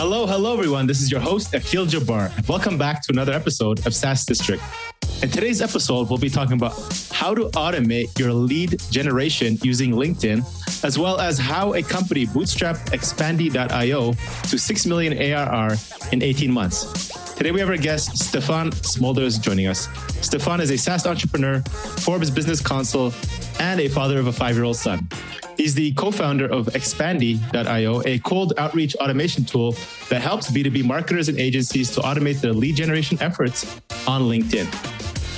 Hello, hello, everyone. This is your host, Akil Jabbar. Welcome back to another episode of SaaS District. In today's episode, we'll be talking about how to automate your lead generation using LinkedIn, as well as how a company bootstrapped Expandi.io to 6 million ARR in 18 months. Today we have our guest, Stefan Smulders, joining us. Stefan is a SaaS entrepreneur, Forbes Business Council, and a father of a five year old son. He's the co founder of Expandi.io, a cold outreach automation tool that helps B2B marketers and agencies to automate their lead generation efforts on LinkedIn.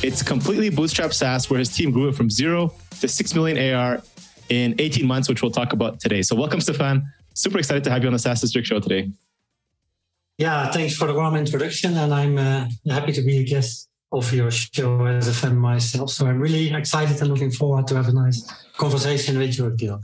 It's completely bootstrap SaaS where his team grew it from zero to 6 million AR in 18 months, which we'll talk about today. So, welcome, Stefan. Super excited to have you on the SaaS District show today. Yeah, thanks for the warm introduction. And I'm uh, happy to be a guest of your show as a fan myself. So I'm really excited and looking forward to have a nice conversation with you, Akil.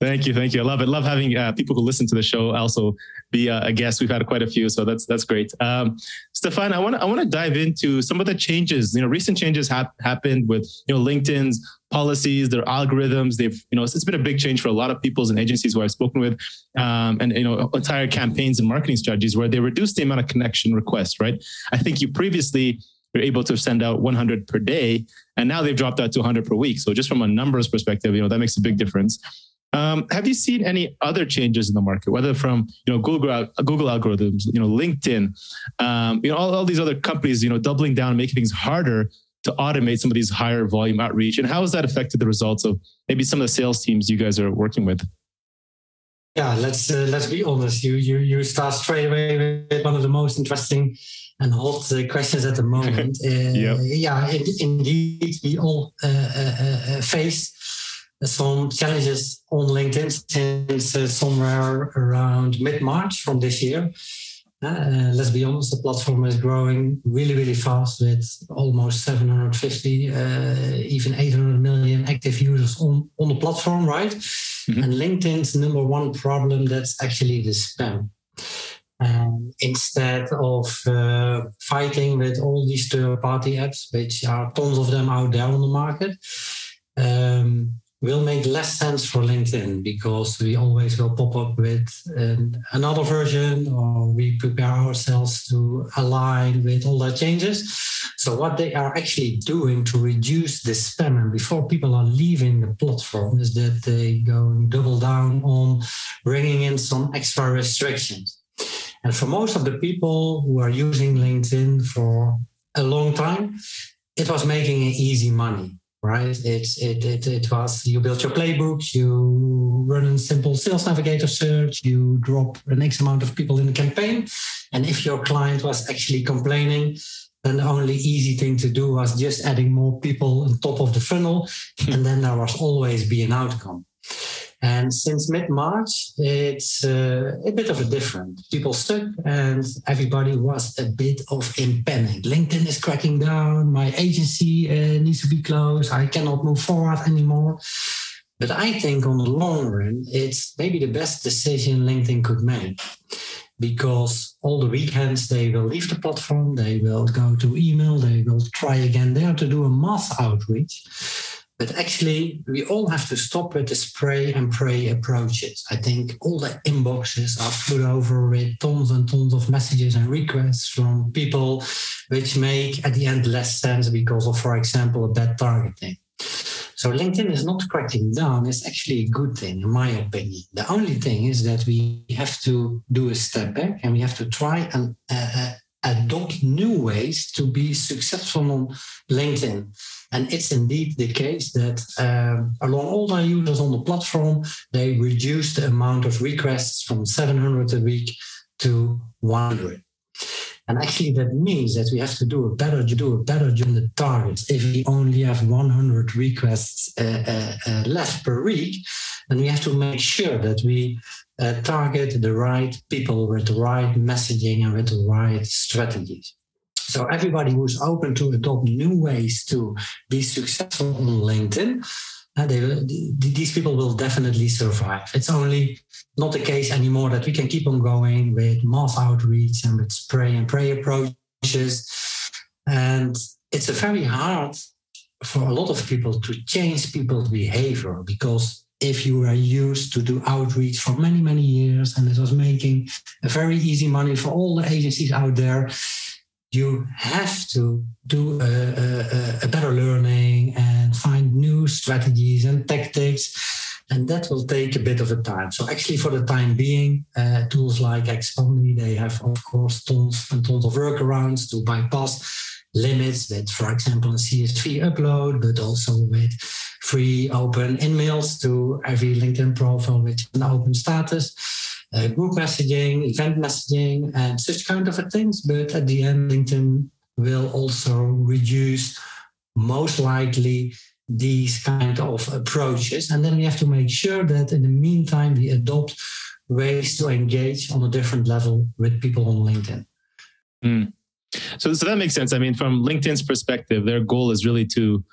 Thank you, thank you. I love it. Love having uh, people who listen to the show also be uh, a guest. We've had quite a few, so that's that's great. Um, Stefan, I want I want to dive into some of the changes. You know, recent changes have happened with you know LinkedIn's policies, their algorithms. They've you know it's been a big change for a lot of peoples and agencies who I've spoken with, um, and you know entire campaigns and marketing strategies where they reduce the amount of connection requests. Right. I think you previously were able to send out 100 per day, and now they've dropped that to 100 per week. So just from a numbers perspective, you know that makes a big difference. Um, have you seen any other changes in the market, whether from you know Google Google algorithms, you know LinkedIn, um, you know all, all these other companies, you know doubling down, and making things harder to automate some of these higher volume outreach, and how has that affected the results of maybe some of the sales teams you guys are working with? Yeah, let's uh, let's be honest. You you you start straight away with one of the most interesting and hot uh, questions at the moment. Uh, yep. Yeah, in, indeed, we all uh, uh, uh, face some challenges on LinkedIn since uh, somewhere around mid March from this year. Uh, let's be honest, the platform is growing really, really fast with almost 750, uh, even 800 million active users on, on the platform, right? Mm-hmm. And LinkedIn's number one problem that's actually the spam. Um, instead of uh, fighting with all these third party apps, which are tons of them out there on the market, um, will make less sense for LinkedIn because we always will pop up with an, another version or we prepare ourselves to align with all the changes. So, what they are actually doing to reduce the spam and before people are leaving the platform is that they go double down on bringing in some extra restrictions. And for most of the people who are using LinkedIn for a long time, it was making easy money right? It's it, it it was you build your playbook, you run a simple sales navigator search, you drop an X amount of people in the campaign, and if your client was actually complaining, then the only easy thing to do was just adding more people on top of the funnel, and then there was always be an outcome. And since mid March, it's uh, a bit of a different. People stuck, and everybody was a bit of in panic. LinkedIn is cracking down. My agency uh, needs to be closed. I cannot move forward anymore. But I think on the long run, it's maybe the best decision LinkedIn could make because all the weekends they will leave the platform, they will go to email, they will try again there to do a mass outreach. But actually, we all have to stop with the spray and pray approaches. I think all the inboxes are filled over with tons and tons of messages and requests from people, which make at the end less sense because of, for example, a bad targeting. So LinkedIn is not cracking down. It's actually a good thing, in my opinion. The only thing is that we have to do a step back and we have to try and uh, uh adopt new ways to be successful on LinkedIn. And it's indeed the case that um, along all the users on the platform, they reduced the amount of requests from 700 a week to 100. And actually, that means that we have to do a better do a better job on the targets. If we only have 100 requests uh, uh, uh, less per week, then we have to make sure that we uh, target the right people with the right messaging and with the right strategies. So everybody who's open to adopt new ways to be successful on LinkedIn, uh, they these people will definitely survive. It's only not the case anymore that we can keep on going with mass outreach and with spray and pray approaches. And it's a very hard for a lot of people to change people's behavior because if you are used to do outreach for many, many years and it was making a very easy money for all the agencies out there, you have to do a, a, a better learning and find new strategies and tactics and that will take a bit of a time. So actually, for the time being, uh, tools like Expandi, they have of course tons and tons of workarounds to bypass limits with, for example, a CSV upload, but also with free open emails to every LinkedIn profile with an open status, uh, group messaging, event messaging, and such kind of things. But at the end, LinkedIn will also reduce most likely these kind of approaches. And then we have to make sure that in the meantime, we adopt ways to engage on a different level with people on LinkedIn. Mm. So, so that makes sense. I mean, from LinkedIn's perspective, their goal is really to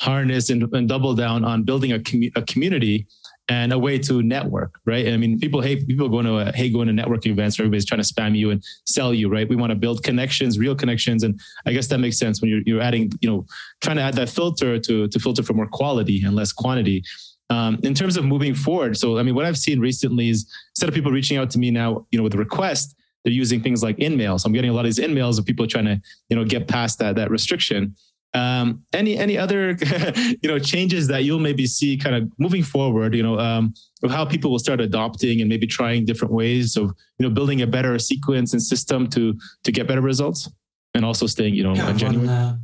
harness and, and double down on building a, commu- a community and a way to network, right? I mean, people hate people going to a, hey going to networking events where everybody's trying to spam you and sell you, right? We want to build connections, real connections, and I guess that makes sense when you're you're adding, you know, trying to add that filter to to filter for more quality and less quantity. Um, in terms of moving forward, so I mean, what I've seen recently is instead of people reaching out to me now, you know, with a request, they're using things like InMail. So I'm getting a lot of these InMails of people trying to, you know, get past that that restriction. Um, any any other you know changes that you'll maybe see kind of moving forward? You know, um, of how people will start adopting and maybe trying different ways of you know building a better sequence and system to to get better results, and also staying you know yeah, genuine. One, uh,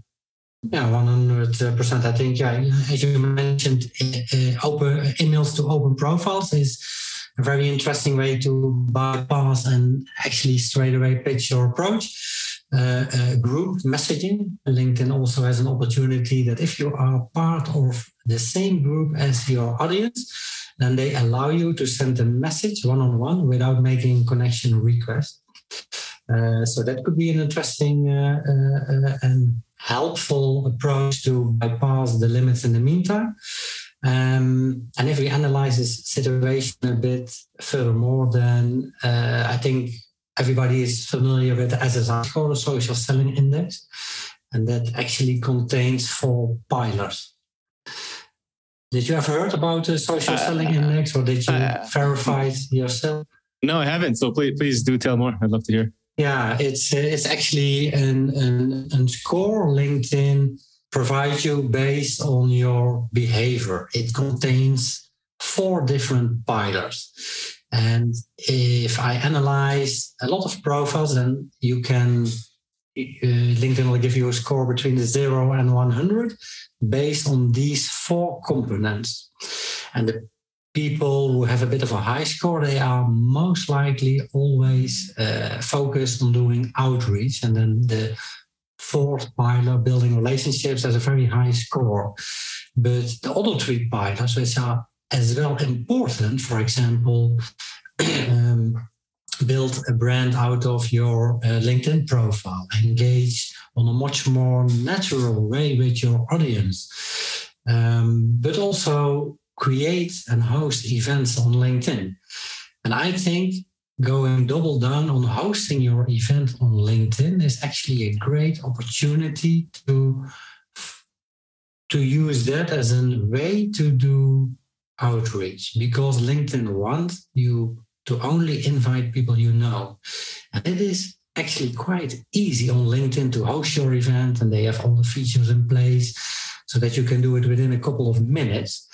yeah, one hundred percent. I think yeah, as you mentioned, uh, open emails to open profiles is a very interesting way to bypass and actually straight away pitch your approach uh, uh, group messaging. LinkedIn also has an opportunity that if you are part of the same group as your audience, then they allow you to send a message one on one without making connection request. Uh, so that could be an interesting uh, uh, uh, and helpful approach to bypass the limits in the meantime. Um, and if we analyze this situation a bit furthermore, then I think everybody is familiar with the SSI score, the Social Selling Index, and that actually contains four pillars. Did you ever heard about the Social uh, Selling Index, or did you uh, verify it yourself? No, I haven't. So please, please do tell more. I'd love to hear. Yeah, it's it's actually an, an, an score LinkedIn provides you based on your behavior. It contains four different pillars. And if I analyze a lot of profiles, then you can, uh, LinkedIn will give you a score between the zero and 100 based on these four components. And the people who have a bit of a high score, they are most likely always uh, focused on doing outreach. And then the fourth pillar, building relationships, has a very high score. But the other three pillars, which are as well important, for example, um, build a brand out of your uh, LinkedIn profile, engage on a much more natural way with your audience, um, but also create and host events on LinkedIn. And I think going double down on hosting your event on LinkedIn is actually a great opportunity to to use that as a way to do outreach because LinkedIn wants you to only invite people you know. And it is actually quite easy on LinkedIn to host your event, and they have all the features in place so that you can do it within a couple of minutes.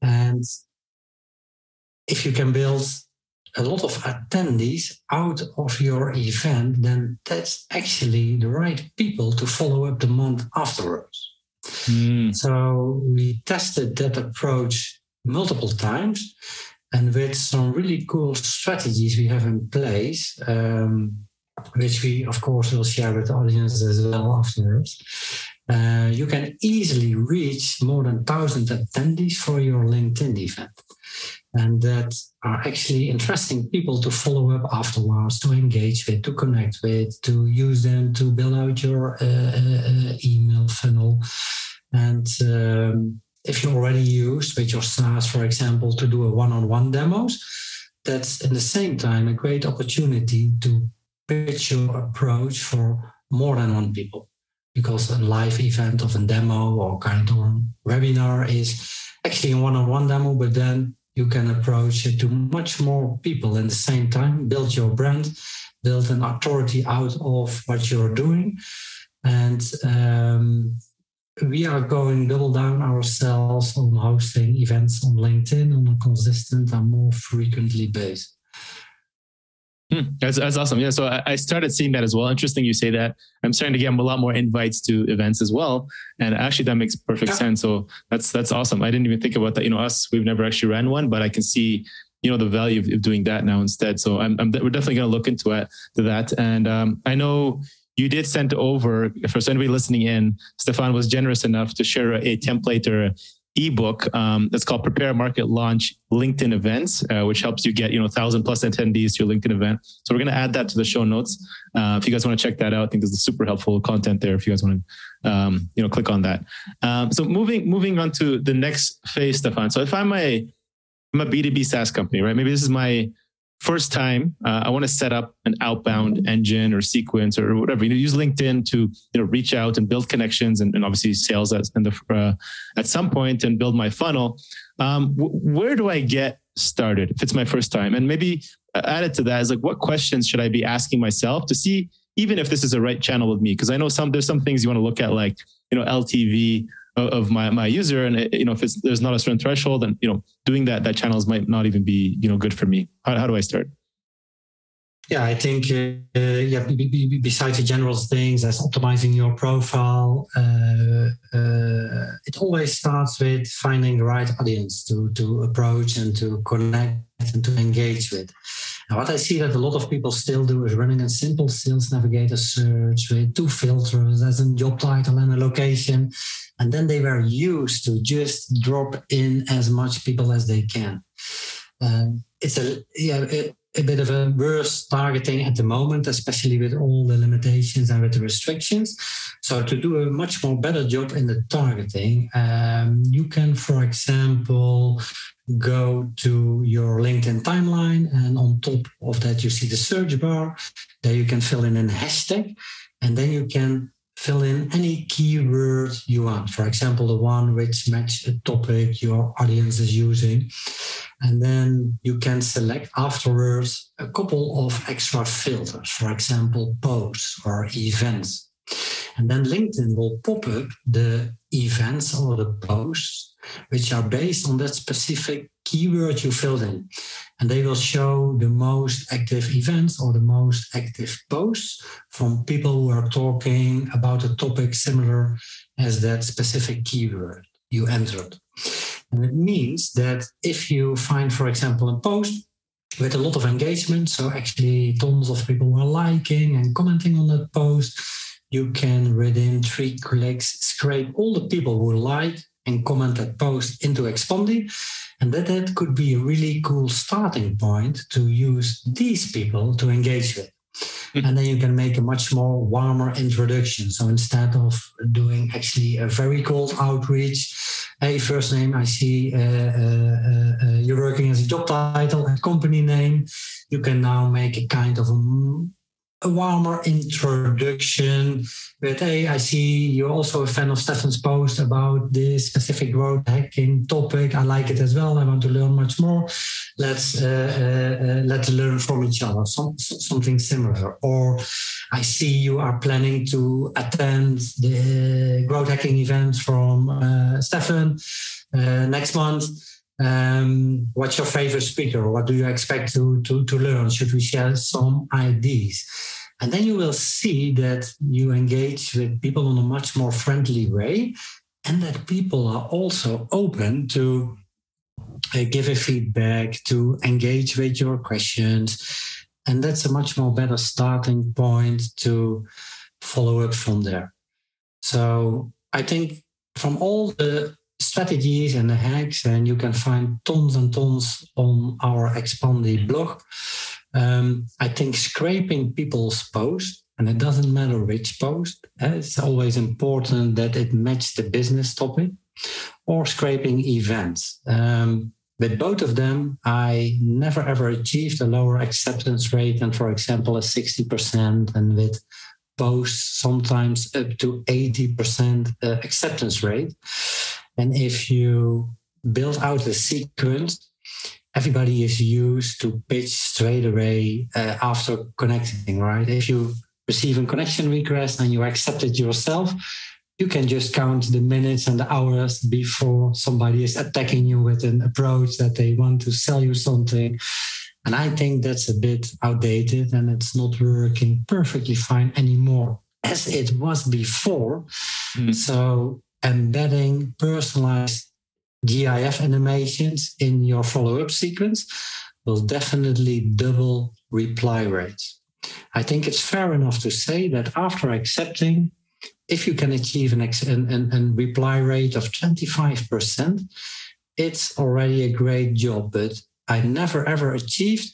And if you can build a lot of attendees out of your event, then that's actually the right people to follow up the month afterwards. Mm. So we tested that approach multiple times. And with some really cool strategies we have in place, um, which we, of course, will share with the audience as well afterwards, uh, you can easily reach more than 1,000 attendees for your LinkedIn event. And that are actually interesting people to follow up afterwards, to engage with, to connect with, to use them to build out your uh, uh, email funnel. And um, if you already used with your SaaS, for example, to do a one-on-one demos, that's in the same time a great opportunity to pitch your approach for more than one people. Because a live event of a demo or kind of webinar is actually a one-on-one demo, but then you can approach it to much more people in the same time, build your brand, build an authority out of what you're doing. And um, we are going double down ourselves on hosting events on LinkedIn on a consistent and more frequently basis. Hmm, that's, that's awesome. Yeah. So I, I, started seeing that as well. Interesting you say that. I'm starting to get a lot more invites to events as well. And actually that makes perfect yeah. sense. So that's, that's awesome. I didn't even think about that. You know, us, we've never actually ran one, but I can see, you know, the value of, of doing that now instead. So I'm, I'm we're definitely going to look into it, to that. And um, I know you did send over for anybody listening in, Stefan was generous enough to share a, a template or ebook um, that's called Prepare Market Launch LinkedIn Events, uh, which helps you get you know thousand plus attendees to your LinkedIn event. So we're going to add that to the show notes. Uh, if you guys want to check that out, I think there's a super helpful content there. If you guys want to um, you know click on that. Um, so moving moving on to the next phase, Stefan. So if I'm a I'm a B2B SaaS company, right? Maybe this is my first time uh, i want to set up an outbound engine or sequence or whatever you know use linkedin to you know reach out and build connections and, and obviously sales at, the, uh, at some point and build my funnel. Um, w- where do i get started if it's my first time? And maybe uh, added to that is like what questions should i be asking myself to see even if this is the right channel with me? Because i know some there's some things you want to look at like you know ltv of my my user. And you know if it's there's not a certain threshold and you know doing that that channels might not even be you know good for me. How, how do i start? Yeah i think uh, yeah besides the general things as optimizing your profile uh, uh, it always starts with finding the right audience to to approach and to connect and to engage with what I see that a lot of people still do is running a simple sales navigator search with two filters as a job title and a location. And then they were used to just drop in as much people as they can. Um, it's a yeah a, bit of a worse targeting at the moment, especially with all the limitations and with the restrictions. So to do a much more better job in the targeting, um, you can, for example, go to your LinkedIn timeline, and on top of that, you see the search bar. There you can fill in a hashtag, and then you can fill in any keyword you want. For example, the one which match a topic your audience is using. And then you can select afterwards a couple of extra filters, for example, posts or events. And then LinkedIn will pop up the events or the posts which are based on that specific keyword you filled in. And they will show the most active events or the most active posts from people who are talking about a topic similar as that specific keyword you entered. And it means that if you find, for example, a post with a lot of engagement, so actually tons of people were liking and commenting on that post, you can within three clicks scrape all the people who like and comment that post into Expandi. And that, that could be a really cool starting point to use these people to engage with. Mm-hmm. And then you can make a much more warmer introduction. So instead of doing actually a very cold outreach, hey, first name, I see uh, uh, uh, you're working as a job title and company name, you can now make a kind of a a warmer introduction But hey, I see you're also a fan of Stefan's post about this specific growth hacking topic. I like it as well. I want to learn much more. Let's uh, uh, uh, let's learn from each other. Some, something similar. Or I see you are planning to attend the growth hacking event from uh, Stefan uh, next month. Um, what's your favorite speaker? What do you expect to, to, to learn? Should we share some ideas? And then you will see that you engage with people in a much more friendly way, and that people are also open to uh, give a feedback, to engage with your questions. And that's a much more better starting point to follow up from there. So I think from all the strategies and the hacks, and you can find tons and tons on our Expandi blog. Um, I think scraping people's posts, and it doesn't matter which post, eh, it's always important that it matches the business topic, or scraping events. Um, with both of them, I never ever achieved a lower acceptance rate than, for example, a 60%, and with posts sometimes up to 80% uh, acceptance rate. And if you build out a sequence, everybody is used to pitch straight away uh, after connecting, right? If you receive a connection request and you accept it yourself, you can just count the minutes and the hours before somebody is attacking you with an approach that they want to sell you something. And I think that's a bit outdated and it's not working perfectly fine anymore as it was before. Mm. So embedding personalized GIF animations in your follow up sequence will definitely double reply rates. I think it's fair enough to say that after accepting, if you can achieve an, an, an, reply rate of 25%, it's already a great job. But I never ever achieved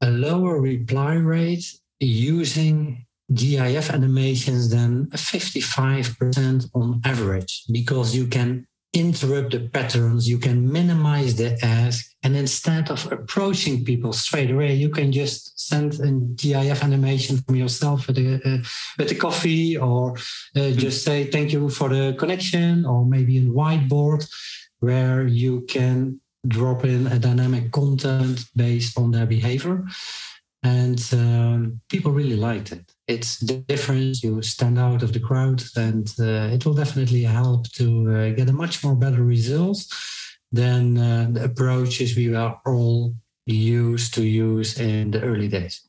a lower reply rate using GIF animations than 55% on average because you can interrupt the patterns, you can minimize the ask, and instead of approaching people straight away, you can just send a GIF animation from yourself with a, uh, with a coffee, or uh, mm-hmm. just say thank you for the connection, or maybe a whiteboard where you can drop in a dynamic content based on their behavior. And um, people really liked it. It's different. You stand out of the crowd, and uh, it will definitely help to uh, get a much more better results than uh, the approaches we were all used to use in the early days.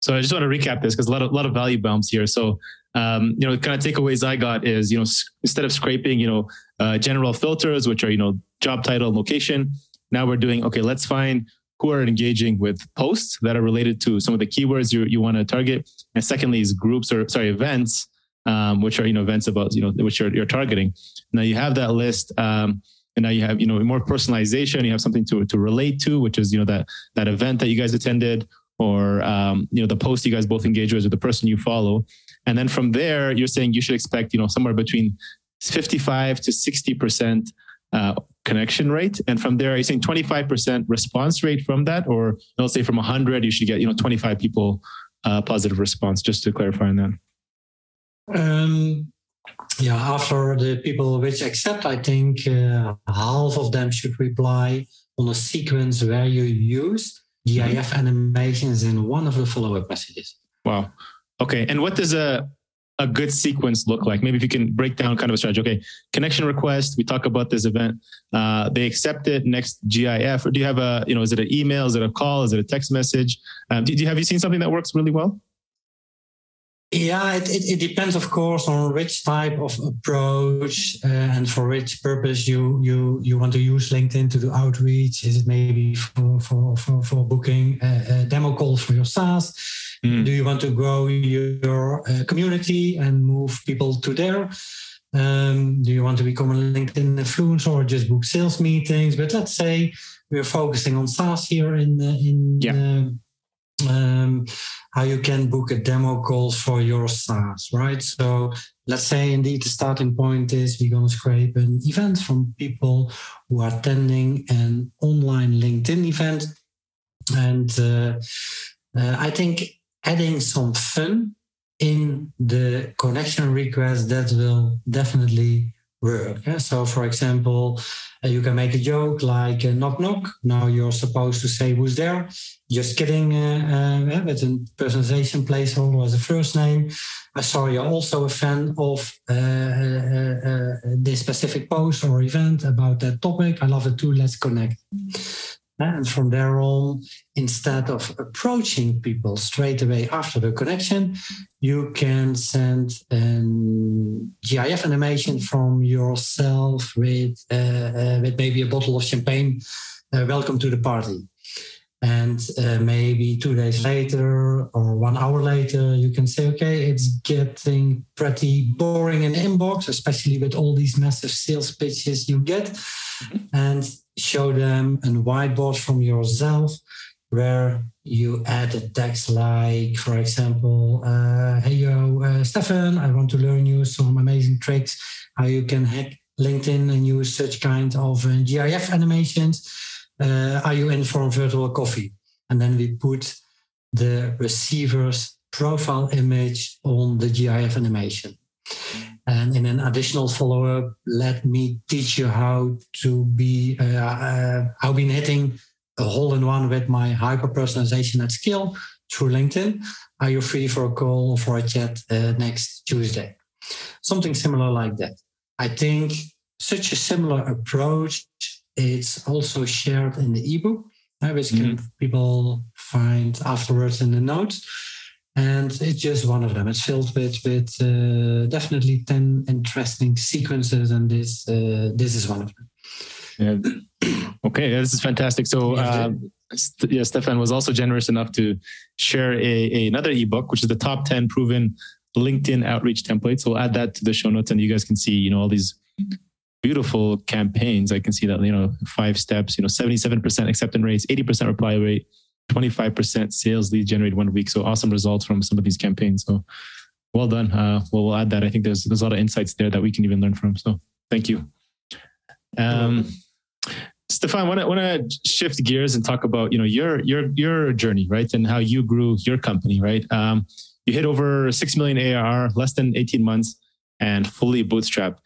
So I just want to recap this because a lot of lot of value bombs here. So um, you know, kind of takeaways I got is you know instead of scraping you know uh, general filters, which are you know job title, location, now we're doing okay. Let's find who are engaging with posts that are related to some of the keywords you, you want to target. And secondly is groups or sorry, events, um, which are, you know, events about, you know, which you're, you're targeting. Now you have that list. Um, and now you have, you know, more personalization. You have something to, to relate to, which is, you know, that, that event that you guys attended or, um, you know, the post you guys both engage with or the person you follow. And then from there, you're saying you should expect, you know, somewhere between 55 to 60% uh, connection rate. And from there, are you saying 25% response rate from that? Or let's say from 100, you should get, you know, 25 people uh, positive response, just to clarify on that. Um, yeah, after the people which accept, I think uh, half of them should reply on a sequence where you use GIF mm-hmm. animations in one of the follow-up messages. Wow. Okay. And what does a a good sequence look like? Maybe if you can break down kind of a strategy. Okay, connection request. We talk about this event. Uh, they accept it. Next GIF, or do you have a you know is it an email? Is it a call? Is it a text message? Um, do, do you have you seen something that works really well? Yeah, it, it, it, depends, of course, on which type of approach uh, and for which purpose you you you want to use LinkedIn to do outreach. Is it maybe for for for, for booking a, a demo call for your SaaS? Mm. Do you want to grow your uh, community and move people to there? Um, do you want to become a LinkedIn influencer or just book sales meetings? But let's say we're focusing on SaaS here in in yeah. Uh, um, how you can book a demo call for your SaaS, right? So let's say indeed the starting point is we're going to scrape an event from people who are attending an online LinkedIn event. And uh, uh, I think adding some fun in the connection request that will definitely work. So, for example, uh, you can make a joke like uh, knock knock. Now you're supposed to say who's there. Just kidding. Uh, uh, with a personalization placeholder as a first name. I saw you're also a fan of uh, uh, this specific post or event about that topic. I love it too. Let's connect. And from there on, instead of approaching people straight away after the connection, you can send a GIF animation from yourself with, uh, uh, with maybe a bottle of champagne. Uh, welcome to the party. And uh, maybe two days later or one hour later, you can say, okay, it's getting pretty boring in inbox, especially with all these massive sales pitches you get. Mm-hmm. And show them a whiteboard from yourself where you add a text like, for example, uh, hey, yo, uh, Stefan, I want to learn you some amazing tricks, how you can hack LinkedIn and use such kind of uh, GIF animations. Uh, are you in for a virtual coffee? And then we put the receiver's profile image on the GIF animation. And in an additional follow up, let me teach you how to be, uh, uh, how been hitting a hole in one with my hyper personalization at scale through LinkedIn. Are you free for a call or for a chat uh, next Tuesday? Something similar like that. I think such a similar approach is also shared in the ebook, uh, which mm-hmm. can people find afterwards in the notes and it's just one of them. It's filled with with uh, definitely ten interesting sequences, and this uh, this is one of them. Yeah. Okay, this is fantastic. So, uh, yeah, Stefan was also generous enough to share a, a, another ebook, which is the top ten proven LinkedIn outreach templates. We'll add that to the show notes, and you guys can see, you know, all these beautiful campaigns. I can see that, you know, five steps, you know, seventy-seven percent acceptance rates, eighty percent reply rate 25% sales leads generated one week. So awesome results from some of these campaigns. So well done. Uh, well, we'll add that. I think there's there's a lot of insights there that we can even learn from. So thank you. Um, Stefan, to want to shift gears and talk about you know your your your journey, right, and how you grew your company, right? Um, you hit over six million ARR less than 18 months and fully bootstrapped.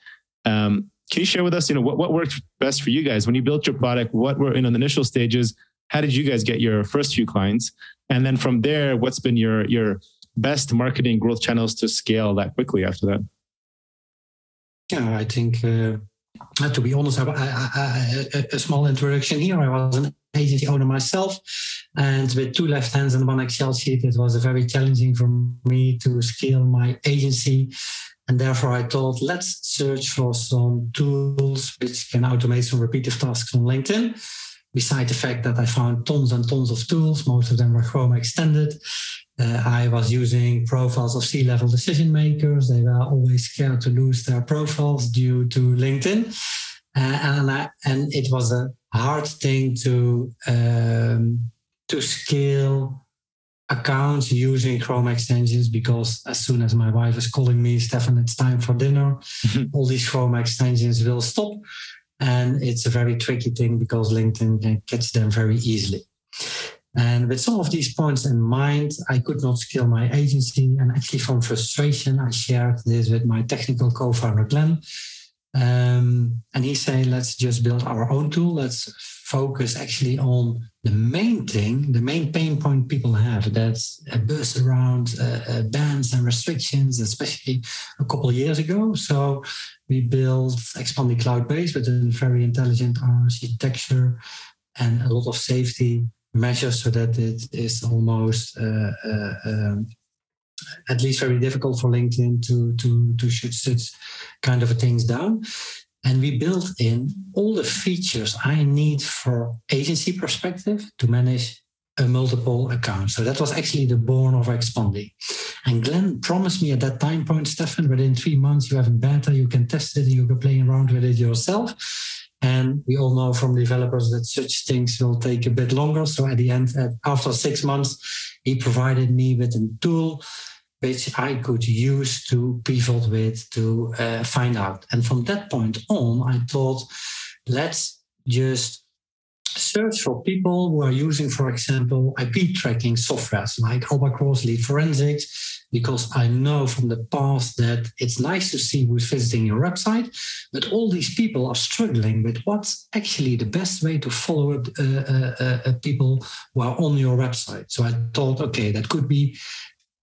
Um, can you share with us, you know, what, what worked best for you guys when you built your product? What were in you know, the initial stages? How did you guys get your first few clients? And then from there, what's been your your best marketing growth channels to scale that quickly after that? Yeah, I think uh, to be honest, I, I, I, a small introduction here. I was an agency owner myself, and with two left hands and one Excel sheet, it was very challenging for me to scale my agency. And therefore, I thought, let's search for some tools which can automate some repetitive tasks on LinkedIn beside the fact that I found tons and tons of tools, most of them were Chrome extended. Uh, I was using profiles of C level decision makers. They were always scared to lose their profiles due to LinkedIn. Uh, and, I, and it was a hard thing to, um, to scale accounts using Chrome extensions because as soon as my wife is calling me, Stefan, it's time for dinner, all these Chrome extensions will stop. And it's a very tricky thing because LinkedIn can catch them very easily. And with some of these points in mind, I could not scale my agency. And actually, from frustration, I shared this with my technical co founder, Glenn. Um, and he said, let's just build our own tool. Let's focus actually on the main thing, the main pain point people have. That's a buzz around uh, uh, bans and restrictions, especially a couple years ago. So we built Expandi Cloud Base with a very intelligent architecture and a lot of safety measures so that it is almost uh, uh, um, at least very difficult for LinkedIn to to to shoot such kind of things down. And we built in all the features I need for agency perspective to manage a multiple account. So that was actually the born of Expandi. And Glenn promised me at that time point, Stefan, within three months you have a beta, you can test it, and you can play around with it yourself. And we all know from developers that such things will take a bit longer. So at the end, after six months, he provided me with a tool which I could use to pivot with to uh, find out. And from that point on, I thought, let's just search for people who are using, for example, IP tracking softwares like Albacross Lead Forensics, because I know from the past that it's nice to see who's visiting your website, but all these people are struggling with what's actually the best way to follow up uh, uh, uh, uh people who are on your website. So I thought, okay, that could be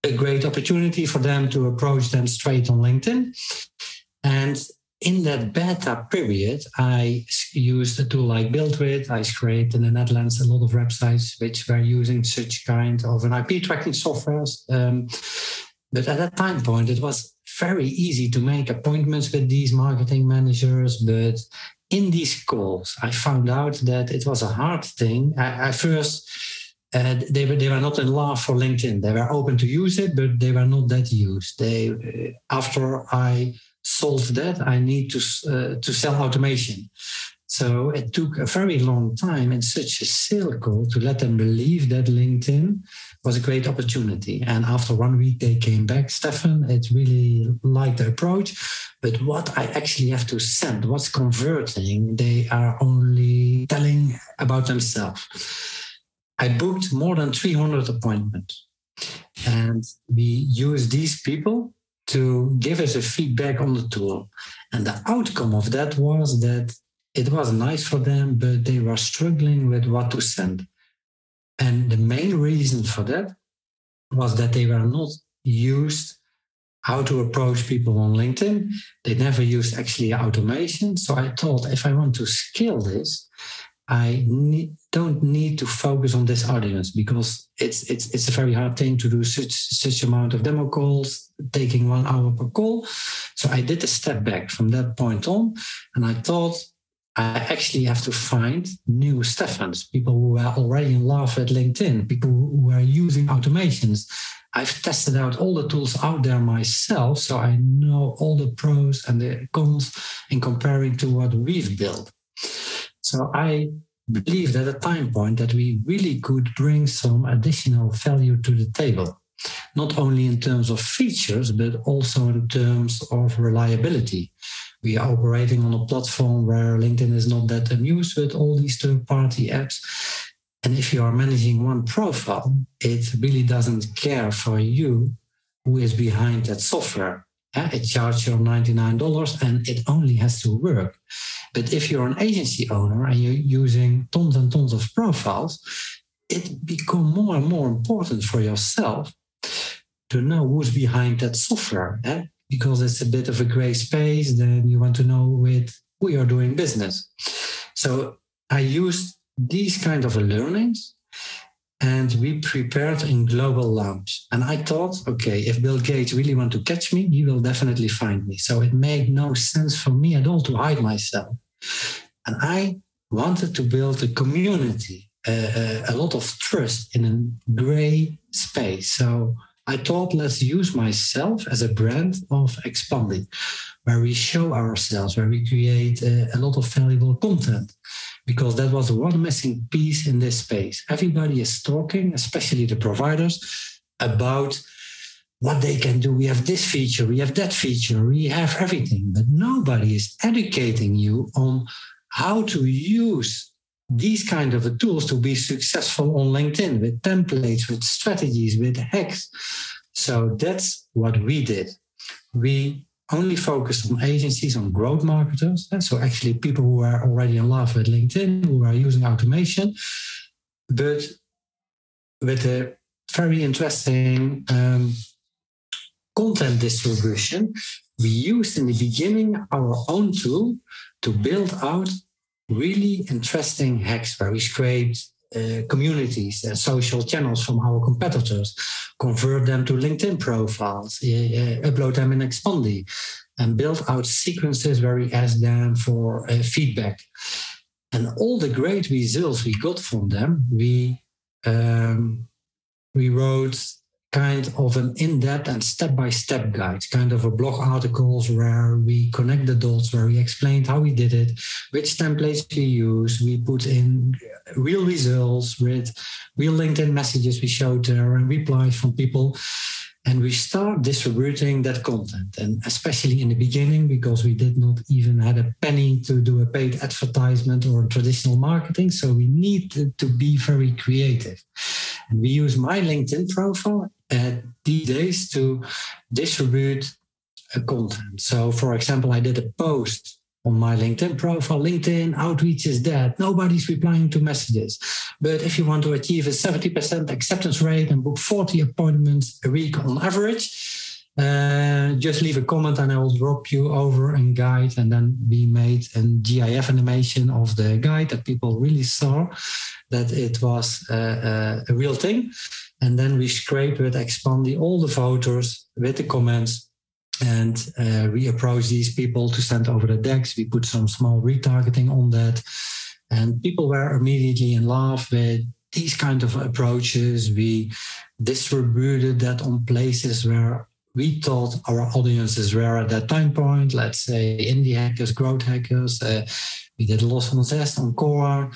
a great opportunity for them to approach them straight on LinkedIn. And in that beta period, I used a tool like BuiltWith. I created in the Netherlands a lot of websites which were using such kind of an IP tracking software. Um, but at that time point, it was very easy to make appointments with these marketing managers. But in these calls, I found out that it was a hard thing. I, I first uh, they were they were not in love for LinkedIn. They were open to use it, but they were not that used. They uh, after I solved that, I need to uh, to sell automation. So it took a very long time in such a sale call to let them believe that LinkedIn was a great opportunity. And after one week, they came back, Stefan, it really liked the approach. But what I actually have to send, what's converting, they are only telling about themselves. I booked more than 300 appointments. And we use these people to give us a feedback on the tool. And the outcome of that was that it was nice for them, but they were struggling with what to send. And the main reason for that was that they were not used how to approach people on LinkedIn. They never used actually automation. So I thought if I want to scale this, I don't need to focus on this audience because it's it's it's a very hard thing to do such such amount of demo calls, taking one hour per call. So I did a step back from that point on, and I thought I actually have to find new Stefans, people who are already in love with LinkedIn, people who are using automations. I've tested out all the tools out there myself, so I know all the pros and the cons in comparing to what we've built. So I believe that at a time point that we really could bring some additional value to the table, not only in terms of features, but also in terms of reliability. We are operating on a platform where LinkedIn is not that amused with all these third party apps. And if you are managing one profile, it really doesn't care for you who is behind that software. It charges you $99 and it only has to work. But if you're an agency owner and you're using tons and tons of profiles, it becomes more and more important for yourself to know who's behind that software. Eh? Because it's a bit of a gray space, then you want to know with who you're doing business. So I used these kind of learnings and we prepared in global launch. And I thought, okay, if Bill Gates really want to catch me, he will definitely find me. So it made no sense for me at all to hide myself. And I wanted to build a community, uh, a lot of trust in a gray space. So I thought, let's use myself as a brand of Expandi where we show ourselves, where we create uh, a lot of valuable content because that was one missing piece in this space. Everybody is talking, especially the providers, about what they can do. We have this feature, we have that feature, we have everything, but nobody is educating you on how to use these kind of tools to be successful on LinkedIn with templates, with strategies, with hacks. So that's what we did. We only focused on agencies, on growth marketers. So actually people who are already in love with LinkedIn, who are using automation, but with a very interesting um, content distribution, we used in the beginning our own tool to build out really interesting hacks where we scraped uh, communities and social channels from our competitors, convert them to LinkedIn profiles, uh, upload them in Expandi, and build out sequences where we ask them for uh, feedback. And all the great results we got from them, we um, we wrote kind of an in-depth and step-by-step guide, kind of a blog articles where we connect the dots, where we explained how we did it, which templates we use. We put in real results with real LinkedIn messages we showed there and replies from people. And we start distributing that content. And especially in the beginning, because we did not even had a penny to do a paid advertisement or traditional marketing. So we need to, be very creative. And we use my LinkedIn profile these days to distribute uh, content. So, for example, I did a post on my LinkedIn profile. LinkedIn outreach is dead. Nobody's replying to messages. But if you want to achieve a 70% acceptance rate and book 40 appointments a week on average, uh, just leave a comment and I will drop you over a guide. And then we made a GIF animation of the guide that people really saw that it was uh, uh, a real thing. And then we scraped with Expandi all the photos with the comments. And uh, we approached these people to send over the decks. We put some small retargeting on that. And people were immediately in love with these kind of approaches. We distributed that on places where we thought our audiences were at that time point. Let's say indie hackers, growth hackers. Uh, we did a lot on Zest, on Quora.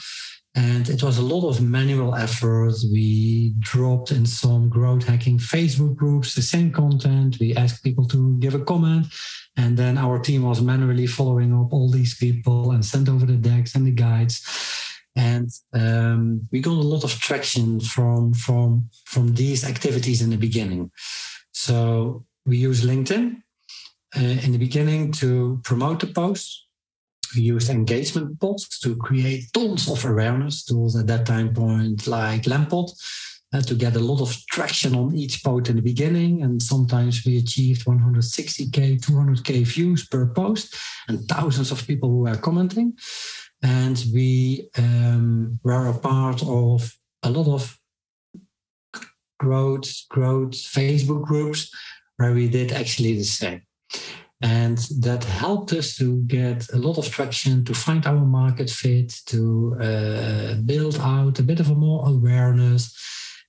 And it was a lot of manual effort. We dropped in some growth hacking Facebook groups the same content. We asked people to give a comment. And then our team was manually following up all these people and sent over the decks and the guides. And um, we got a lot of traction from, from, from these activities in the beginning. So we use LinkedIn uh, in the beginning to promote the posts. We used engagement posts to create tons of awareness tools at that time point, like Lempod, uh, to get a lot of traction on each post in the beginning. And sometimes we achieved 160k, 200k views per post, and thousands of people who were commenting. And we um, were a part of a lot of growth, growth Facebook groups where we did actually the same. And that helped us to get a lot of traction, to find our market fit, to uh, build out a bit of a more awareness.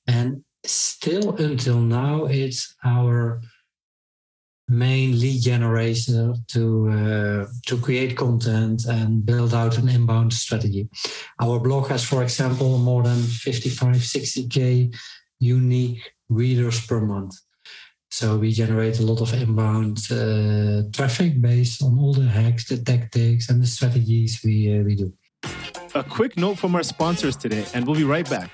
And still until now, it's our main lead generator to uh, to create content and build out an inbound strategy. Our blog has, for example, more than 55, 60k unique readers per month. So we generate a lot of inbound uh, traffic based on all the hacks, the tactics, and the strategies we uh, we do. A quick note from our sponsors today, and we'll be right back.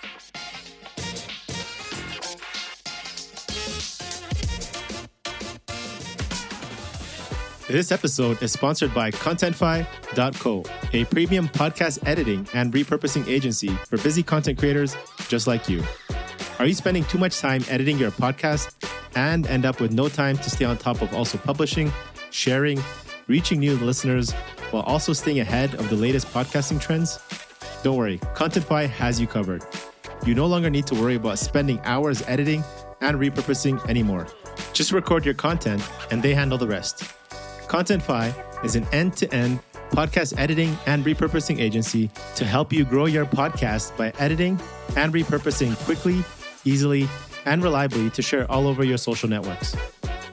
This episode is sponsored by Contentify.co, a premium podcast editing and repurposing agency for busy content creators just like you. Are you spending too much time editing your podcast and end up with no time to stay on top of also publishing, sharing, reaching new listeners, while also staying ahead of the latest podcasting trends? Don't worry, Contentify has you covered. You no longer need to worry about spending hours editing and repurposing anymore. Just record your content and they handle the rest. Contentify is an end to end podcast editing and repurposing agency to help you grow your podcast by editing and repurposing quickly easily, and reliably to share all over your social networks.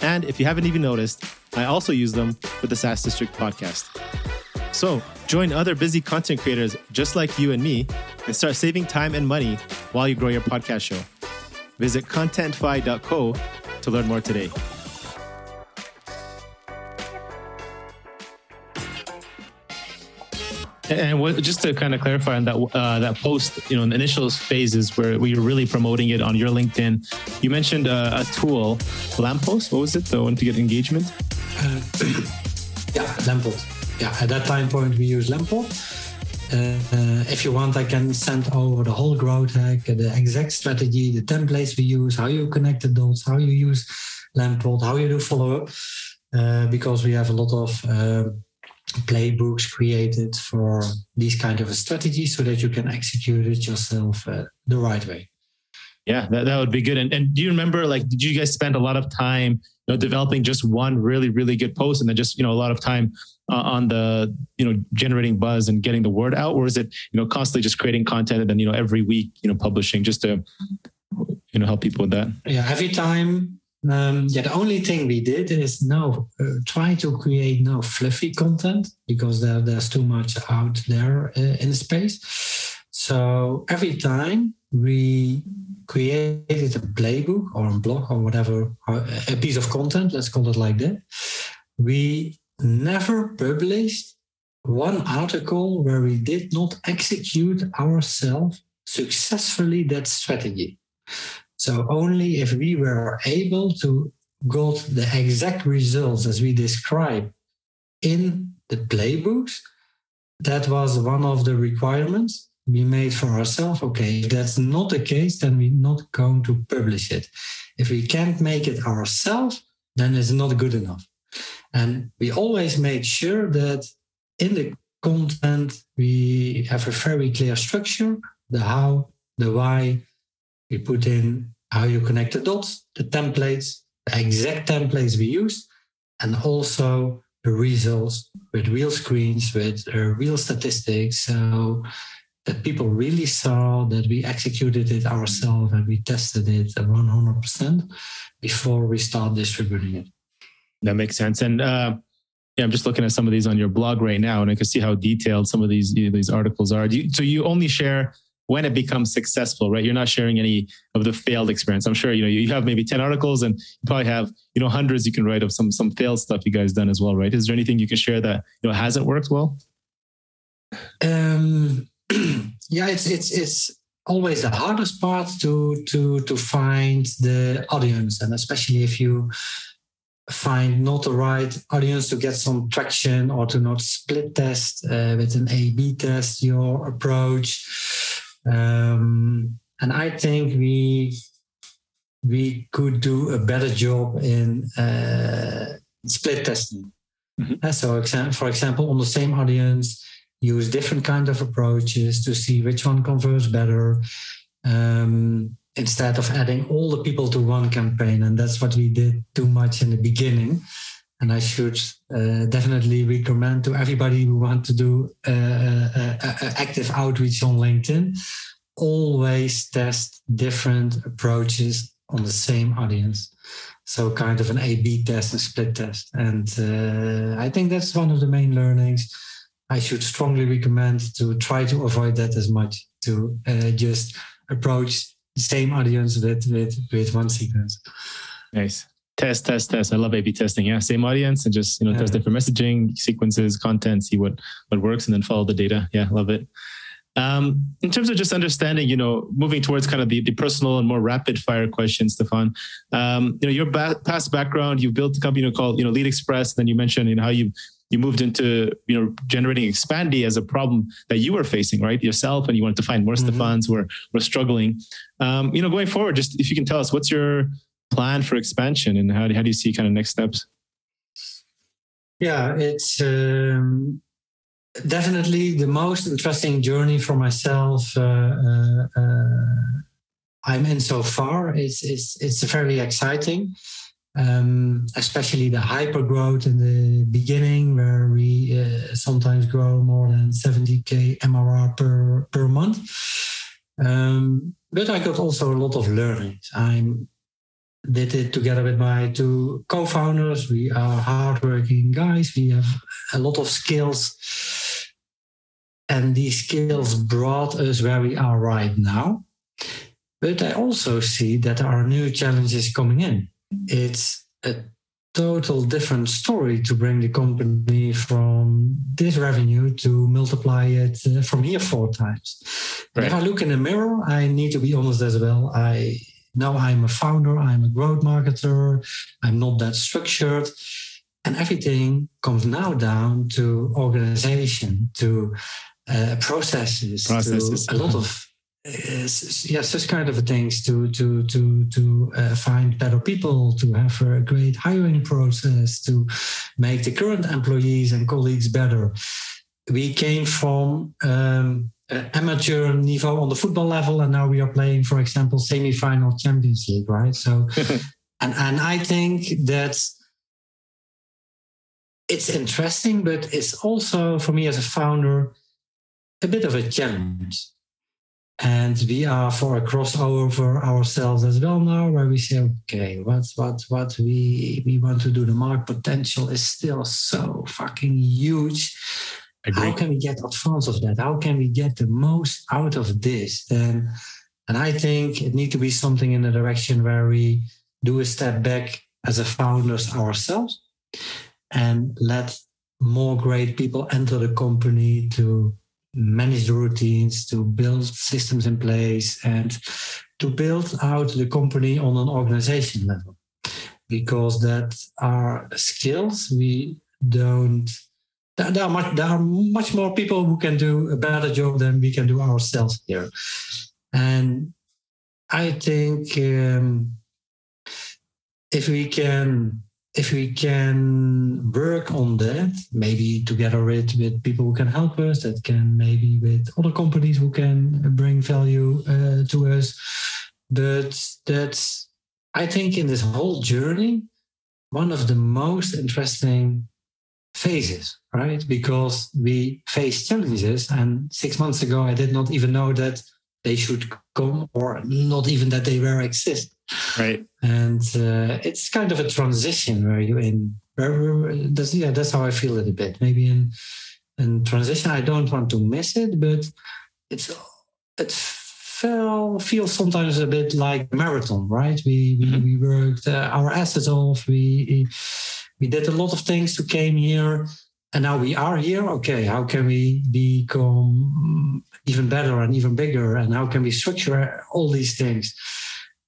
And if you haven't even noticed, I also use them for the SaaS District podcast. So join other busy content creators just like you and me and start saving time and money while you grow your podcast show. Visit contentify.co to learn more today. And what, just to kind of clarify on that uh, that post, you know, in the initial phases where we were really promoting it on your LinkedIn, you mentioned uh, a tool, Lempod. What was it? The one to get engagement? Uh, yeah, Lempod. Yeah, at that time point we use Lempod. Uh, if you want, I can send over the whole growth hack, the exact strategy, the templates we use, how you connect the dots, how you use Lempod, how you do follow up, uh, because we have a lot of uh, playbooks created for these kind of strategies so that you can execute it yourself uh, the right way. Yeah, that, that would be good. And, and do you remember, like, did you guys spend a lot of time, you know, developing just one really, really good post and then just, you know, a lot of time uh, on the, you know, generating buzz and getting the word out? Or is it, you know, constantly just creating content and then, you know, every week, you know, publishing just to, you know, help people with that? Yeah, every time um, yeah, the only thing we did is no uh, try to create no fluffy content because there, there's too much out there uh, in space. So every time we created a playbook or a blog or whatever, a piece of content, let's call it like that, we never published one article where we did not execute ourselves successfully that strategy. So only if we were able to got the exact results as we describe in the playbooks, that was one of the requirements we made for ourselves. Okay, if that's not the case, then we're not going to publish it. If we can't make it ourselves, then it's not good enough. And we always make sure that in the content we have a very clear structure the how, the why, we put in how you connect the dots, the templates, the exact templates we use, and also the results with real screens, with uh, real statistics, so that people really saw that we executed it ourselves and we tested it 100% before we start distributing it. That makes sense. And uh, yeah, I'm just looking at some of these on your blog right now, and I can see how detailed some of these these articles are. You, so you only share when it becomes successful, right? You're not sharing any of the failed experience. I'm sure you know you have maybe ten articles, and you probably have you know hundreds you can write of some some failed stuff you guys done as well, right? Is there anything you can share that you know hasn't worked well? Um, yeah, it's it's it's always the hardest part to to to find the audience, and especially if you find not the right audience to get some traction or to not split test uh, with an A B test your approach. Um, and I think we we could do a better job in uh, split testing. Mm-hmm. Uh, so, for example, on the same audience, use different kind of approaches to see which one converts better. Um, instead of adding all the people to one campaign. And that's what we did too much in the beginning. And I should uh, definitely recommend to everybody who want to do uh, uh, uh, uh active outreach on LinkedIn, always test different approaches on the same audience. So kind of an A/B test and split test. And uh, I think that's one of the main learnings. I should strongly recommend to try to avoid that as much. To just approach the same audience with with with one sequence. Nice. Test, test, test. I love A/B testing. Yeah, same audience and just you know yeah. test different messaging sequences, content, see what what works, and then follow the data. Yeah, love it. Um, in terms of just understanding, you know, moving towards kind of the, the personal and more rapid fire questions, Stefan, um, you know, your ba- past background, you built a company called, you know, Lead Express. Then you mentioned, you know, how you you moved into you know generating Expandi as a problem that you were facing right yourself and you wanted to find more mm-hmm. stefans were, were struggling um, you know going forward just if you can tell us what's your plan for expansion and how, how do you see kind of next steps yeah it's um, definitely the most interesting journey for myself uh, uh, uh, i'm in so far it's it's it's very exciting um, especially the hyper growth in the beginning, where we uh, sometimes grow more than 70k MRR per per month. Um, but I got also a lot of learnings. I did it together with my two co-founders. We are hardworking guys. We have a lot of skills, and these skills brought us where we are right now. But I also see that there are new challenges coming in it's a total different story to bring the company from this revenue to multiply it uh, from here four times. Right. If I look in the mirror, I need to be honest as well. I know I'm a founder, I'm a growth marketer, I'm not that structured. And everything comes now down to organization, to uh, processes, processes, to a lot of yeah, such kind of things to to to to uh, find better people, to have a great hiring process, to make the current employees and colleagues better. We came from um, Uh, amateur niveau on the football level, and now we are playing, for example, semi-final Champions League, right? So, and and I think that it's interesting, but it's also for me as a founder a bit of a challenge. And we are for a crossover ourselves as well now where we say okay what what what we we want to do. The market potential is still so fucking huge how can we get advance of that how can we get the most out of this then and i think it needs to be something in the direction where we do a step back as a founders ourselves and let more great people enter the company to manage the routines, to build systems in place, and to build out the company on an organization level. Because that are skills we don't. There are, much, there are much more people who can do a better job than we can do ourselves here. And I think um, if we can if we can work on that, maybe together with, with people who can help us, that can maybe with other companies who can bring value uh, to us. But that's, I think, in this whole journey, one of the most interesting phases, right? Because we face challenges. And six months ago, I did not even know that they should come or not even that they were exist right and uh, it's kind of a transition where you in where, that's yeah that's how i feel it a bit maybe in in transition i don't want to miss it but it's it feel feels sometimes a bit like marathon right we we, mm-hmm. we worked uh, our assets off we we did a lot of things to came here and now we are here okay how can we become even better and even bigger and how can we structure all these things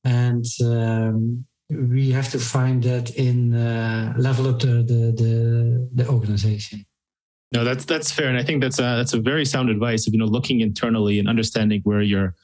and um, we have to find that in uh, level up the, the the the organization. No, that's that's fair, and I think that's a, that's a very sound advice of you know looking internally and understanding where you're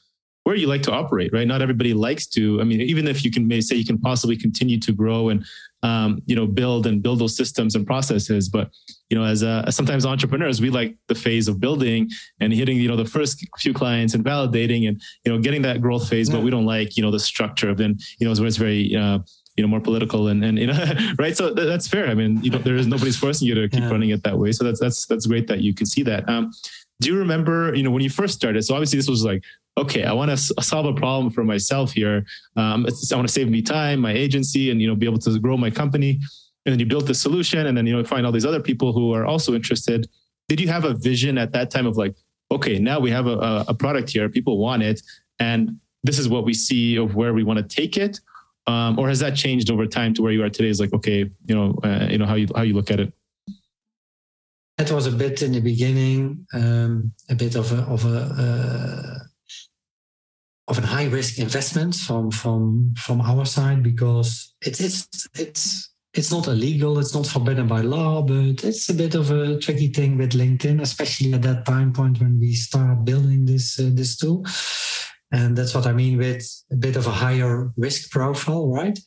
where you like to operate, right? Not everybody likes to. I mean, even if you can may say you can possibly continue to grow and um, you know build and build those systems and processes, but you know, as, a, sometimes entrepreneurs, we like the phase of building and hitting you know the first few clients and validating and you know getting that growth phase, yeah. but we don't like you know the structure of then you know where it's very uh, you know more political and and you know right? So th- that's fair. I mean you know there is nobody's forcing you to keep yeah. running it that way. So that's that's that's great that you can see that. Um do you remember you know when you first started? So obviously this was like okay i want to s- solve a problem for myself here um i want to save me time my agency and you know be able to grow my company and then you built the solution and then you know find all these other people who are also interested did you have a vision at that time of like okay now we have a, a product here people want it and this is what we see of where we want to take it um, or has that changed over time to where you are today? Is like okay, you know, uh, you know how you how you look at it. That was a bit in the beginning, um, a bit of a of a uh, of a high risk investment from from from our side because it's it's it's it's not illegal, it's not forbidden by law, but it's a bit of a tricky thing with LinkedIn, especially at that time point when we start building this uh, this tool. And that's what I mean with a bit of a higher risk profile, right?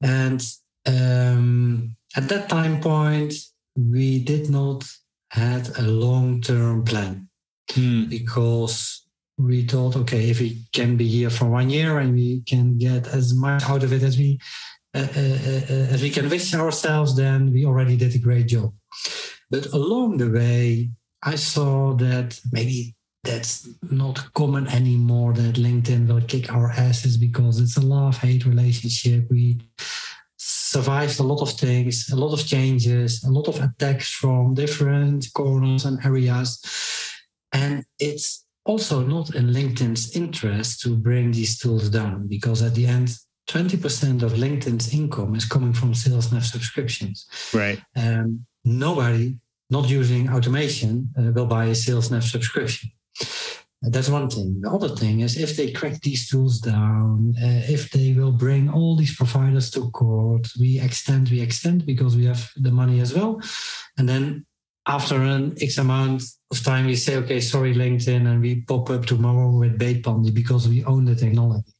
And um, at that time point, we did not had a long-term plan hmm. because we thought, okay, if we can be here for one year and we can get as much out of it as we uh, uh, uh, as we can wish ourselves, then we already did a great job. But along the way, I saw that maybe that's not common anymore that LinkedIn will kick our asses because it's a love hate relationship. We survived a lot of things, a lot of changes, a lot of attacks from different corners and areas. And it's also not in LinkedIn's interest to bring these tools down because at the end, 20% of LinkedIn's income is coming from SalesNav subscriptions. Right. Um, nobody not using automation uh, will buy a SalesNav subscription. That's one thing. The other thing is if they crack these tools down, uh, if they will bring all these providers to court, we extend, we extend because we have the money as well. And then after an X amount of time, we say, okay, sorry, LinkedIn, and we pop up tomorrow with Bitpanda because we own the technology.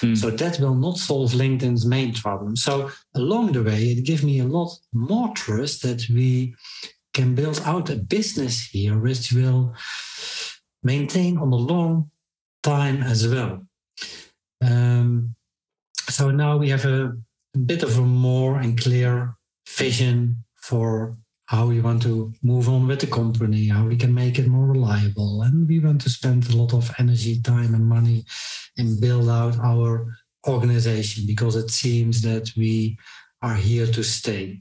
Mm. So that will not solve LinkedIn's main problem. So along the way, it gives me a lot more trust that we can build out a business here which will maintain on the long time as well. Um, so now we have a, a bit of a more and clear vision for how we want to move on with the company, how we can make it more reliable. And we want to spend a lot of energy, time, and money in build out our organization because it seems that we are here to stay.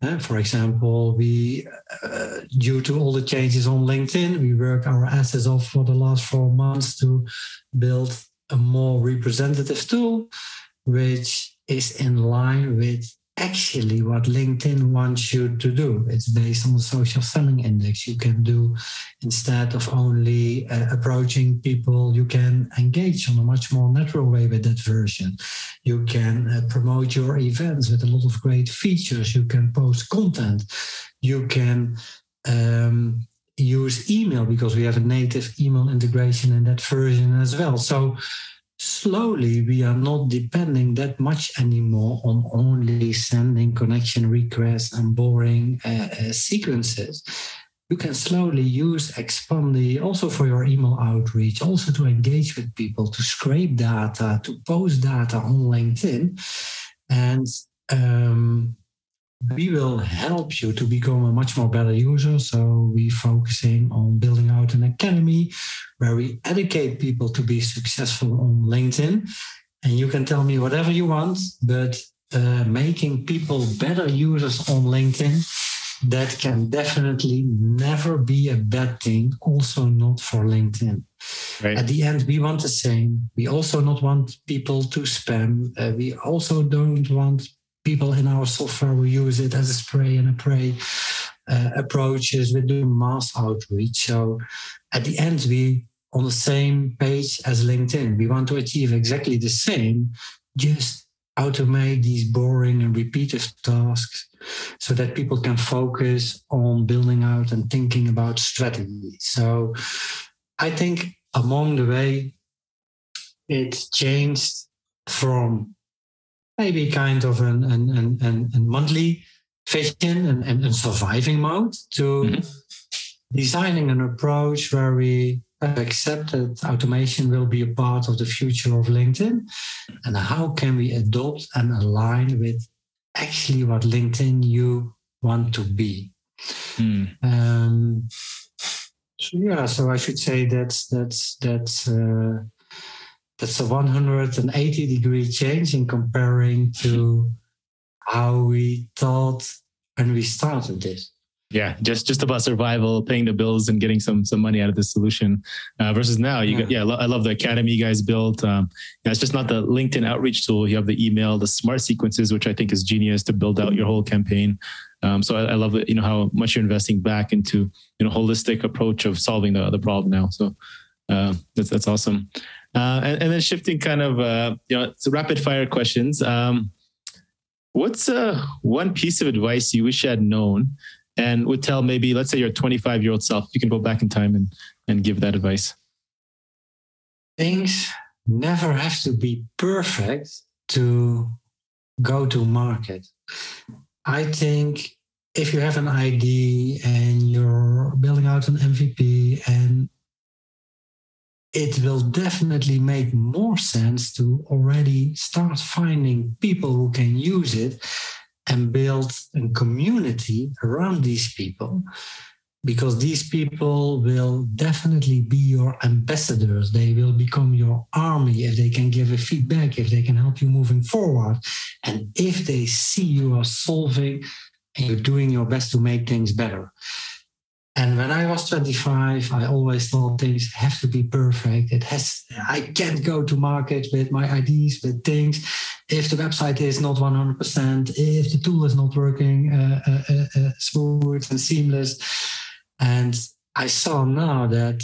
Uh, for example, we, uh, due to all the changes on LinkedIn, we work our asses off for the last four months to build a more representative tool, which is in line with actually what LinkedIn wants you to do. It's based on the social selling index. You can do, instead of only uh, approaching people, you can engage on a much more natural way with that version. You can uh, promote your events with a lot of great features. You can post content. You can um, use email because we have a native email integration in that version as well. So slowly we are not depending that much anymore on only sending connection requests and boring uh, uh, sequences you can slowly use Expandi also for your email outreach, also to engage with people, to scrape data, to post data on LinkedIn. And um, we will help you to become a much more better user. So we're focusing on building out an academy where we educate people to be successful on LinkedIn. And you can tell me whatever you want, but uh, making people better users on LinkedIn, that can definitely never be a bad thing. Also not for LinkedIn. Right. At the end, we want the same. We also not want people to spam. Uh, we also don't want people in our software will use it as a spray and a pray uh, approaches. We do mass outreach. So at the end, we on the same page as LinkedIn. We want to achieve exactly the same, just automate these boring and repetitive tasks so that people can focus on building out and thinking about strategy. So I think along the way, it changed from maybe kind of an, an, an, an, an monthly vision and, and, and, surviving mode to mm-hmm. designing an approach where we accept that automation will be a part of the future of LinkedIn and how can we adopt and align with actually what LinkedIn you want to be. Mm. Um, so yeah, so I should say that's that's that's uh, that's a 180 degree change in comparing to how we thought when we started this. Yeah just just about survival paying the bills and getting some some money out of this solution uh, versus now you yeah, got, yeah I, love the academy you guys built um, yeah, it's just not the linkedin outreach tool. You have the email the smart sequences which i think is genius to build out your whole campaign. Um, so I, I, love it you know how much you're investing back into you know holistic approach of solving the, the problem now. So uh, that's that's awesome uh, and, and, then shifting kind of uh, you know rapid fire questions. Um, what's uh, one piece of advice you wish you had known and would tell maybe let's say your 25 year old self? You can go back in time and and give that advice. Things never have to be perfect to go to market. I think if you have an id and you're building out an mvp and it will definitely make more sense to already start finding people who can use it and build a community around these people because these people will definitely be your ambassadors. They will become your army if they can give a feedback if they can help you moving forward. And if they see you are solving and you're doing your best to make things better and when I was 25, I always thought things have to be perfect. It has, I can't go to market with my ideas, with things. If the website is not 100%, if the tool is not working uh, uh, uh, uh, smooth and seamless. And I saw now that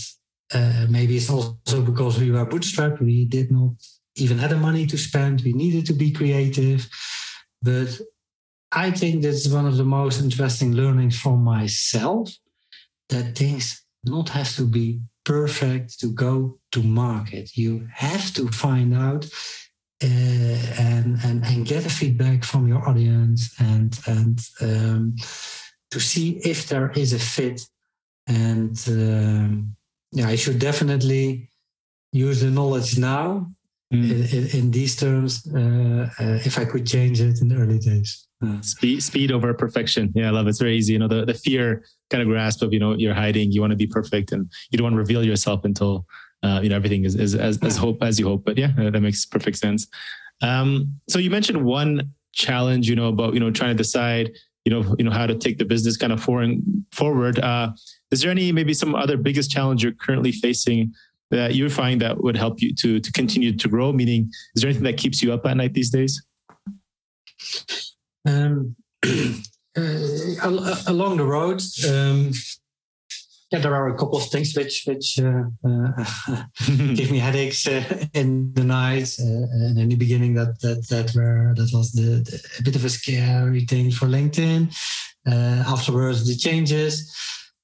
uh, maybe it's also because we were bootstrapped, we did not even have the money to spend. We needed to be creative. But I think that's one of the most interesting learnings for myself that things not have to be perfect to go to market. You have to find out uh, and, and and get a feedback from your audience and and um, to see if there is a fit. And um, yeah, I should definitely use the knowledge now mm. in, in, these terms. Uh, uh, if I could change it in the early days. Speed, speed over perfection. Yeah, I love it. It's very easy. You know, the, the fear kind of grasp of, you know, you're hiding, you want to be perfect and you don't want to reveal yourself until, uh, you know, everything is, is as, as hope as you hope. But yeah, that makes perfect sense. Um, so you mentioned one challenge, you know, about, you know, trying to decide, you know, you know, how to take the business kind of forward, forward. Uh, is there any, maybe some other biggest challenge you're currently facing that you find that would help you to, to continue to grow? Meaning, is there anything that keeps you up at night these days? Um, uh, along the road, um, yeah, there are a couple of things which which uh, uh, give me headaches uh, in the night. Uh, and in the beginning, that that that were that was the, the a bit of a scary thing for LinkedIn. Uh, afterwards, the changes.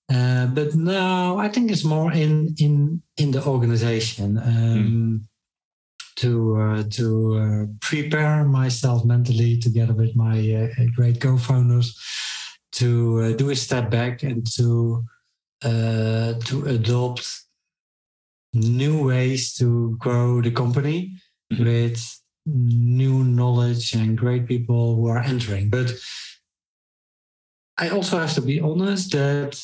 but now I think it's more in in in the organization. Um, mm to uh, to uh, prepare myself mentally together with my uh, great co-founders to uh, do a step back and to uh, to adopt new ways to grow the company mm-hmm. with new knowledge and great people who are entering. But I also have to be honest that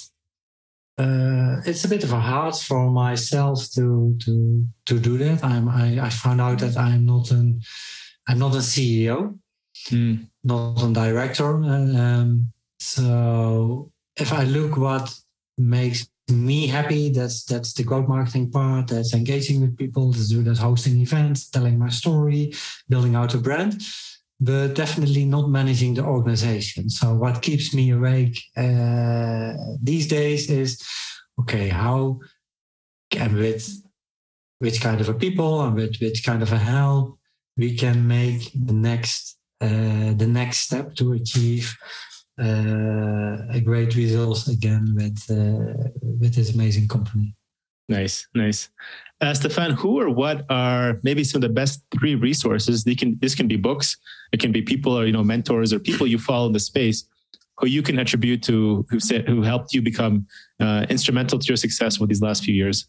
uh, it's a bit of a hard for myself to to to do that. I'm I, I found out that I'm not an I'm not a CEO, mm. not a director. Um, so if I look what makes me happy, that's that's the growth marketing part. That's engaging with people. That's do that hosting events, telling my story, building out a brand but definitely not managing the organization. So what keeps me awake uh, these days is okay, how and with which kind of a people and with which kind of a help we can make the next uh, the next step to achieve uh, a great result again with uh, with this amazing company. Nice, nice. Uh, Stefan, who or what are maybe some of the best three resources? They can this can be books, it can be people or you know mentors or people you follow in the space who you can attribute to who said who helped you become uh, instrumental to your success over these last few years.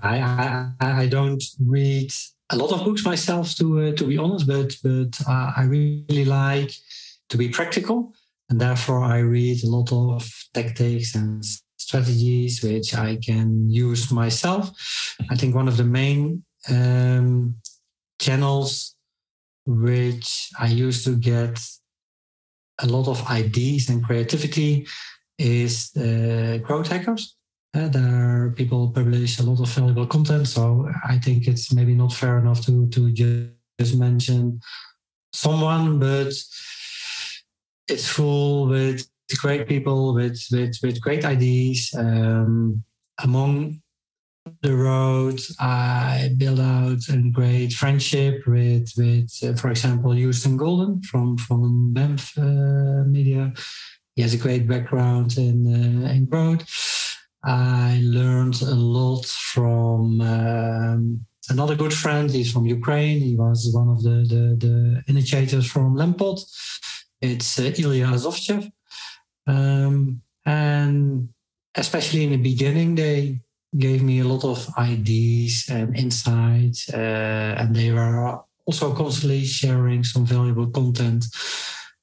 I, I, I don't read a lot of books myself, to uh, to be honest, but but uh, I really like to be practical, and therefore I read a lot of tactics and strategies which I can use myself. I think one of the main um, channels which I used to get a lot of ideas and creativity is uh, growth hackers. Uh, there people publish a lot of valuable content, so I think it's maybe not fair enough to to just mention someone, but it's full with great people with with with great ideas. Um, among the road, I built out a great friendship with with, uh, for example, Houston Golden from from BAMF uh, Media. He has a great background in uh, in growth. I learned a lot from um, another good friend. He's from Ukraine. He was one of the, the, the initiators from Lempod. It's uh, Ilya Azovtsev. Um, and especially in the beginning, they gave me a lot of ideas and insights. Uh, and they were also constantly sharing some valuable content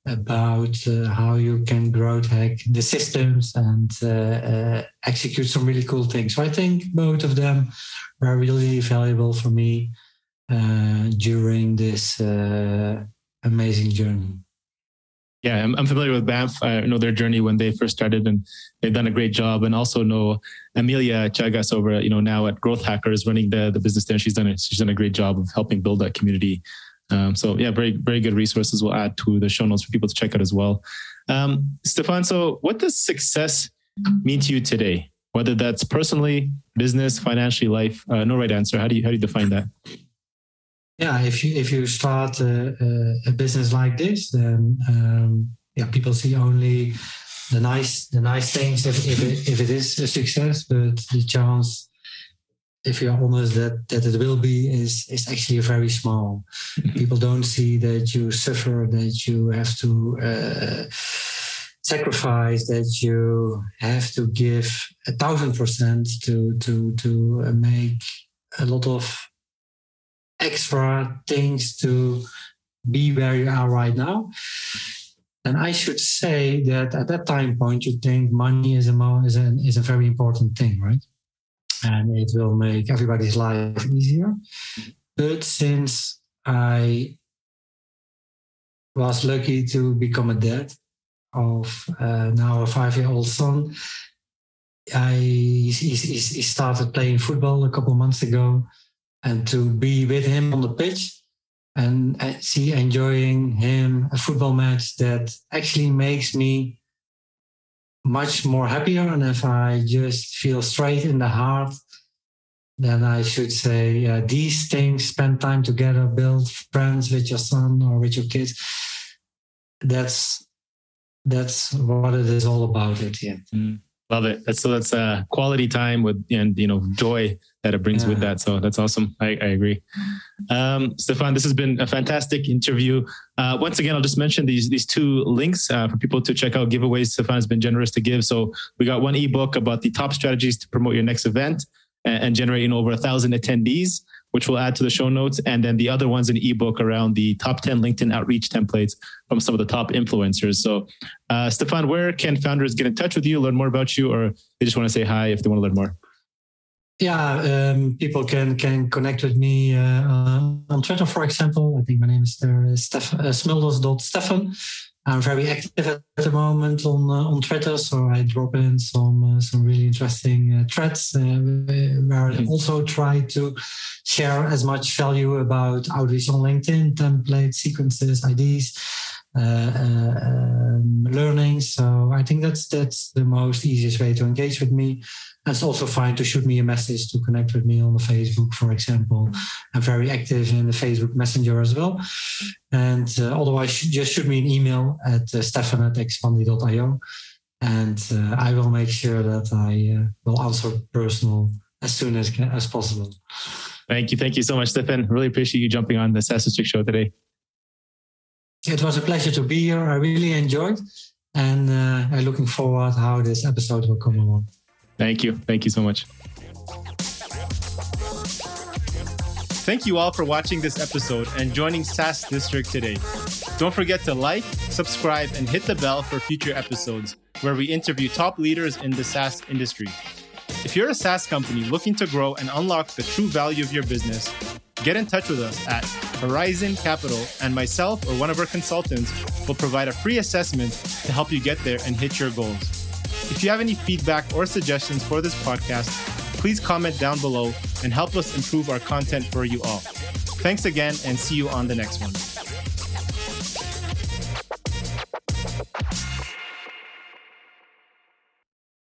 about uh, how you can growth hack the systems and uh, uh, execute some really cool things. So I think both of them were really valuable for me uh, during this uh, amazing journey. Yeah, I'm, I'm, familiar with BAMF. I know their journey when they first started, and they've done a great job. And also know Amelia Chagas over, you know, now at Growth Hackers, running the the business there. She's done a, she's done a great job of helping build that community um, so yeah, very very good resources. We'll add to the show notes for people to check out as well. Um, Stefan, so what does success mean to you today? Whether that's personally, business, financially, life. Uh, no right answer. How do you how do you define that? Yeah, if you if you start a, a, business like this, then um, yeah, people see only the nice the nice things if if it, if it is a success, but the chance if you're honest, that that it will be is is actually very small. Mm-hmm. People don't see that you suffer, that you have to uh, sacrifice, that you have to give a thousand percent to to to make a lot of extra things to be where you are right now. And I should say that at that time point, you think money is a is a, is a very important thing, right? and it will make everybody's life easier. But since I was lucky to become a dad of uh, now a five-year-old son, I he, he, he started playing football a couple months ago, and to be with him on the pitch and uh, see enjoying him a football match that actually makes me much more happier. And if I just feel straight in the heart, then I should say uh, these things, spend time together, build friends with your son or with your kids. That's that's what it is all about. It yeah. Mm. Love it. That's so that's uh, quality time with and you know joy that it brings yeah. with that. So that's awesome. I, I agree. Um, Stefan, this has been a fantastic interview. Uh, once again, I'll just mention these these two links uh, for people to check out giveaways. Stefan has been generous to give. So we got one ebook about the top strategies to promote your next event and, and generating over a thousand attendees which we'll add to the show notes. And then the other one's an ebook around the top 10 LinkedIn outreach templates from some of the top influencers. So, uh, Stefan, where can founders get in touch with you, learn more about you, or they just want to say hi if they want to learn more? Yeah, um, people can can connect with me uh, on Twitter, for example. I think my name is there, uh, Steph, uh, smulders.stefan. I'm very active at the moment on uh, on Twitter, so I drop in some uh, some really interesting uh, threads uh, where I mm-hmm. also try to share as much value about outreach on LinkedIn, templates, sequences, IDs, learning. So I think that's that's the most easiest way to engage with me. And it's also fine to shoot me a message to connect with me on the Facebook, for example. I'm very active in the Facebook Messenger as well. And uh, otherwise, just shoot me an email at uh, stefan at expandi.io. And uh, I will make sure that I uh, will answer personal as soon as, as possible. Thank you. Thank you so much, Stefan. Really appreciate you jumping on the SaaS District show today. It was a pleasure to be here. I really enjoyed, and uh, I'm looking forward how this episode will come along. Thank you. Thank you so much. Thank you all for watching this episode and joining SaaS District today. Don't forget to like, subscribe, and hit the bell for future episodes where we interview top leaders in the SaaS industry. If you're a SaaS company looking to grow and unlock the true value of your business, get in touch with us at Horizon Capital, and myself or one of our consultants will provide a free assessment to help you get there and hit your goals. If you have any feedback or suggestions for this podcast, please comment down below and help us improve our content for you all. Thanks again and see you on the next one.